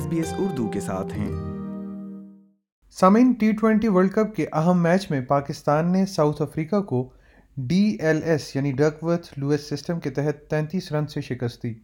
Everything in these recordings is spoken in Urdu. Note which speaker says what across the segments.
Speaker 1: ایس بی ایس اردو کے ساتھ ہیں۔
Speaker 2: سامعین ٹی ٹوینٹی ورلڈ کپ کے اہم میچ میں پاکستان نے ساؤتھ افریقہ کو ڈی ایل ایس یعنی ڈکورتھ لوئس سسٹم کے تحت تینتیس رن سے شکست دی۔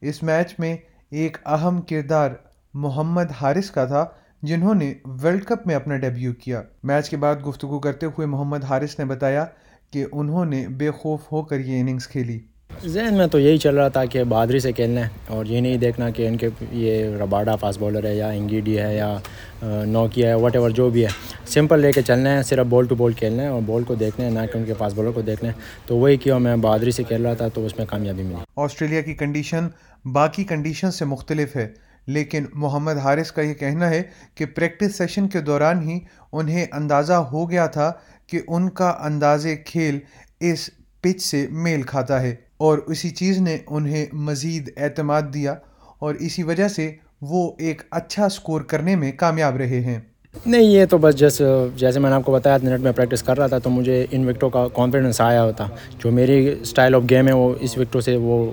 Speaker 2: اس میچ میں ایک اہم کردار محمد حارث کا تھا، جنہوں نے ورلڈ کپ میں اپنا ڈیبیو کیا۔ میچ کے بعد گفتگو کرتے ہوئے محمد حارث نے بتایا کہ انہوں نے بے خوف ہو کر یہ اننگز کھیلی۔
Speaker 3: ذہن میں تو یہی چل رہا تھا کہ بہادری سے کھیلنا ہے اور یہ نہیں دیکھنا کہ ان کے یہ رباڈا فاسٹ بولر ہے یا انگیڈی ہے یا نوکیا ہے واٹ ایور جو بھی ہے۔ سمپل لے کے چلنا ہے صرف بال ٹو بال کھیلنا ہے اور بال کو دیکھنا ہے نہ کہ ان کے فاسٹ بولر کو دیکھنا ہے تو وہی کیا میں بہادری سے کھیل رہا تھا تو اس میں کامیابی ملی۔
Speaker 2: آسٹریلیا کی کنڈیشن باقی کنڈیشن سے مختلف ہے، لیکن محمد حارث کا یہ کہنا ہے کہ پریکٹس سیشن کے دوران ہی انہیں اندازہ ہو گیا تھا کہ ان کا انداز کھیل اس پچ سے میل کھاتا ہے۔ اور اسی چیز نے انہیں مزید اعتماد دیا اور اسی وجہ سے وہ ایک اچھا سکور کرنے میں کامیاب رہے ہیں۔
Speaker 3: نہیں، یہ تو بس جیسے جیسے میں نے آپ کو بتایا منٹ میں پریکٹس کر رہا تھا تو مجھے ان وکٹوں کا کانفیڈنس آیا ہوتا۔ جو میری اسٹائل آف گیم ہے، وہ اس وکٹوں سے وہ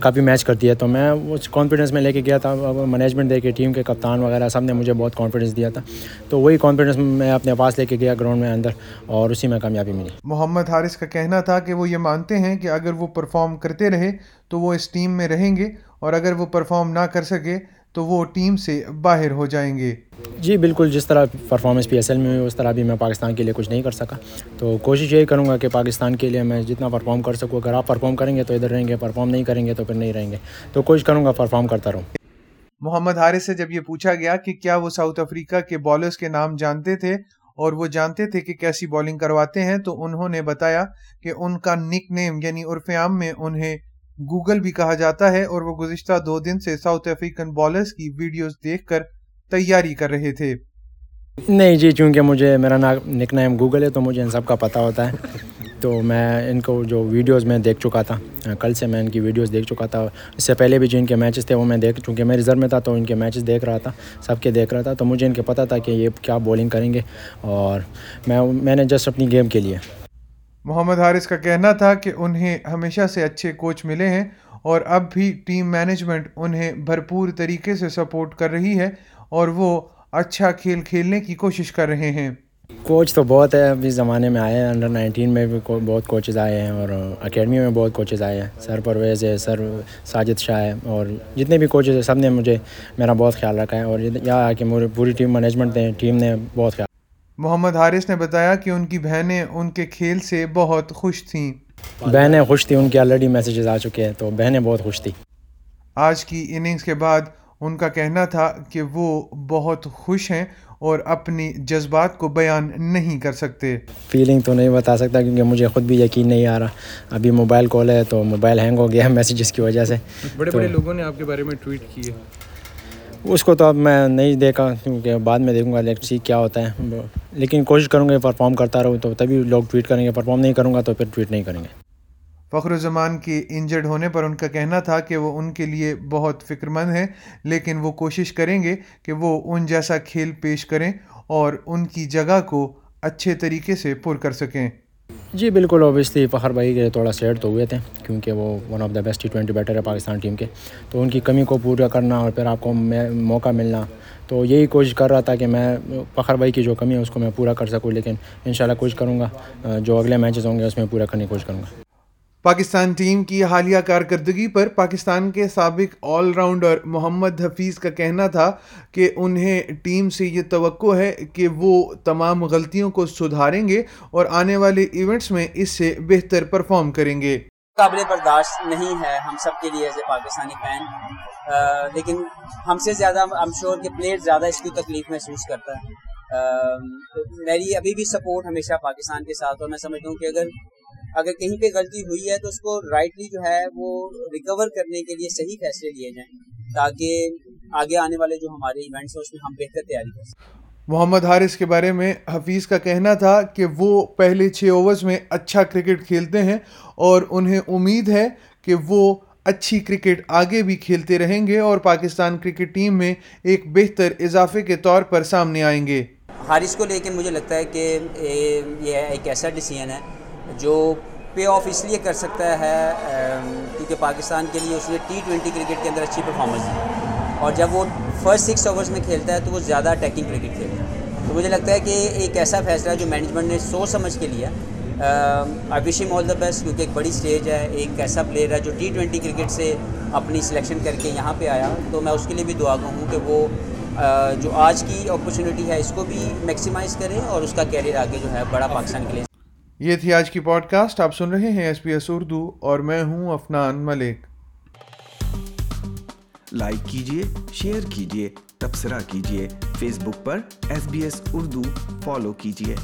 Speaker 3: کافی میچ کرتی ہے۔ تو میں اس کانفیڈنس میں لے کے گیا تھا۔ مینجمنٹ دے کے ٹیم کے کپتان وغیرہ سب نے مجھے بہت کانفیڈنس دیا تھا۔ تو وہی کانفیڈنس میں اپنے پاس لے کے گیا گراؤنڈ میں اندر اور اسی میں کامیابی ملی۔
Speaker 2: محمد حارث کا کہنا تھا کہ وہ یہ مانتے ہیں کہ اگر وہ پرفارم کرتے رہے تو وہ اس ٹیم میں رہیں گے اور اگر وہ پرفارم نہ کر سکے تو وہ ٹیم سے باہر ہو جائیں گے۔
Speaker 3: جی بالکل جس طرح پرفارمنس پی ایس ایل میں ہوئی اس طرح بھی میں پاکستان کے لیے کچھ نہیں کر سکا۔ تو کوشش یہی کروں گا کہ پاکستان کے لیے میں جتنا پرفارم کر سکوں اگر آپ پرفارم کریں گے تو ادھر رہیں گے پرفارم نہیں کریں گے تو پھر نہیں رہیں گے۔ تو کوشش کروں گا پرفارم کرتا رہوں۔
Speaker 2: محمد حارث سے جب یہ پوچھا گیا کہ کیا وہ ساؤتھ افریقہ کے بالرز کے نام جانتے تھے اور وہ جانتے تھے کہ کیسی بالنگ کرواتے ہیں تو انہوں نے بتایا کہ ان کا نک نیم یعنی عرف عام میں انہیں گوگل بھی کہا جاتا ہے اور وہ گزشتہ دو دن سے ساؤتھ افریقن بالرز کی ویڈیوز دیکھ کر تیاری کر رہے تھے۔
Speaker 3: نہیں جی چونکہ مجھے میرا نک نیم گوگل ہے تو مجھے ان سب کا پتہ ہوتا ہے۔ تو میں ان کو جو ویڈیوز میں دیکھ چکا تھا، کل سے میں ان کی ویڈیوز دیکھ چکا تھا۔ اس سے پہلے بھی جو ان کے میچز تھے وہ میں دیکھ چونکہ میں ریزرو میں تھا تو ان کے میچز دیکھ رہا تھا، سب کے دیکھ رہا تھا۔ تو مجھے ان کے پتہ تھا کہ یہ کیا بولنگ کریں گے۔ اور میں میں نے جسٹ اپنی گیم کے لیے
Speaker 2: محمد حارث کا کہنا تھا کہ انہیں ہمیشہ سے اچھے کوچ ملے ہیں اور اب بھی ٹیم مینجمنٹ انہیں بھرپور طریقے سے سپورٹ کر رہی ہے اور وہ اچھا کھیل کھیلنے کی کوشش کر رہے ہیں۔
Speaker 3: کوچ تو بہت ہے، ابھی زمانے میں آئے ہیں۔ انڈر نائنٹین میں بھی بہت کوچز آئے ہیں اور اکیڈمی میں بہت کوچز آئے ہیں۔ سر پرویز ہے، سر ساجد شاہ ہے اور جتنے بھی کوچز ہیں، سب نے مجھے میرا بہت خیال رکھا ہے اور یہاں کہ پوری ٹیم مینجمنٹ نے ٹیم نے بہت خیال
Speaker 2: محمد حارث نے بتایا کہ ان کی بہنیں ان کے کھیل سے بہت خوش تھیں۔
Speaker 3: بہنیں خوش تھیں ان کے آلریڈی میسیجز آ چکے ہیں تو بہنیں بہت خوش تھیں۔
Speaker 2: آج کی اننگز کے بعد ان کا کہنا تھا کہ وہ بہت خوش ہیں اور اپنی جذبات کو بیان نہیں کر سکتے۔
Speaker 3: فیلنگ تو نہیں بتا سکتا کیونکہ مجھے خود بھی یقین نہیں آ رہا۔ ابھی موبائل کال ہے تو موبائل ہینگ ہو گیا میسیجز کی وجہ سے۔
Speaker 2: بڑے بڑے لوگوں نے آپ کے بارے میں ٹویٹ کیے
Speaker 3: اس کو تو اب میں نہیں دیکھا، کیونکہ بعد میں دیکھوں گا سی کیا ہوتا ہے۔ لیکن کوشش کروں گا پرفارم کرتا رہوں، تو تبھی لوگ ٹویٹ کریں گے۔ پرفارم نہیں کروں گا تو پھر ٹویٹ نہیں کریں گے۔
Speaker 2: فخر الزمان کے انجرڈ ہونے پر ان کا کہنا تھا کہ وہ ان کے لیے بہت فکر مند ہیں، لیکن وہ کوشش کریں گے کہ وہ ان جیسا کھیل پیش کریں اور ان کی جگہ کو اچھے طریقے سے پر کر سکیں۔
Speaker 3: جی بالکل اوبیسلی فخر بھائی کے تھوڑا سیٹ تو ہوئے تھے، کیونکہ وہ one of the best T twenty batter ہے پاکستان ٹیم کے۔ تو ان کی کمی کو پورا کرنا اور پھر آپ کو موقع ملنا۔ تو یہی کوشش کر رہا تھا کہ میں فخر بھائی کی جو کمی ہے، اس کو میں پورا کر سکوں، لیکن ان شاء اللہ کوشش کروں گا۔ جو اگلے میچز ہوں گے، اس میں پورا کرنے کی کوشش کروں گا۔
Speaker 2: پاکستان ٹیم کی حالیہ کارکردگی پر پاکستان کے سابق آل راؤنڈر محمد حفیظ کا کہنا تھا کہ انہیں ٹیم سے یہ توقع ہے کہ وہ تمام غلطیوں کو سدھاریں گے اور آنے والے ایونٹس میں اس سے بہتر پرفارم کریں گے۔
Speaker 4: قابل برداشت نہیں ہے ہم سب کے لیے پاکستانی فین لیکن ہم سے زیادہ ہم شور کے پلیئر زیادہ اس کی تکلیف محسوس کرتا ہے۔ میری ابھی بھی سپورٹ ہمیشہ پاکستان کے ساتھ، اور میں سمجھتا ہوں کہ اگر اگر کہیں پہ غلطی ہوئی ہے تو اس کو رائٹلی جو ہے وہ ریکور کرنے کے لیے صحیح فیصلے لیے جائیں تاکہ آگے آنے والے جو ہمارے ایونٹس ہیں اس میں ہم بہتر تیاری کر سکیں۔
Speaker 2: محمد حارث کے بارے میں حفیظ کا کہنا تھا کہ وہ پہلے چھ اوورز میں اچھا کرکٹ کھیلتے ہیں اور انہیں امید ہے کہ وہ اچھی کرکٹ آگے بھی کھیلتے رہیں گے اور پاکستان کرکٹ ٹیم میں ایک بہتر اضافے کے طور پر سامنے آئیں گے۔
Speaker 4: حارث کو لے کے مجھے لگتا ہے کہ یہ ایک ایسا ڈیسیجن ہے جو پے آف اس لیے کر سکتا ہے کیونکہ پاکستان کے لیے اس نے ٹی ٹوینٹی کرکٹ کے اندر اچھی پرفارمنس دی۔ اور جب وہ فرسٹ سکس اوورس میں کھیلتا ہے تو وہ زیادہ اٹیکنگ کرکٹ کھیلتا ہے۔ تو مجھے لگتا ہے کہ ایک ایسا فیصلہ ہے جو مینجمنٹ نے سوچ سمجھ کے لیا آئی وش ایم آل دا بیسٹ کیونکہ ایک بڑی اسٹیج ہے، ایک ایسا پلیئر ہے جو ٹی ٹوینٹی کرکٹ سے اپنی سلیکشن کر کے یہاں پہ آیا۔ تو میں اس کے لیے بھی دعا کروں کہ وہ جو آج کی اپرچونیٹی ہے، اس کو بھی میکسیمائز کرے اور اس کا کیریئر آگے جو ہے بڑا پاکستان کے لیے۔
Speaker 2: یہ تھی آج کی پوڈ کاسٹ آپ سن رہے ہیں ایس بی ایس اردو اور میں ہوں افنان ملک۔
Speaker 1: لائک کیجیے شیئر کیجیے تبصرہ کیجیے فیس بک پر S B S Urdu follow کیجیے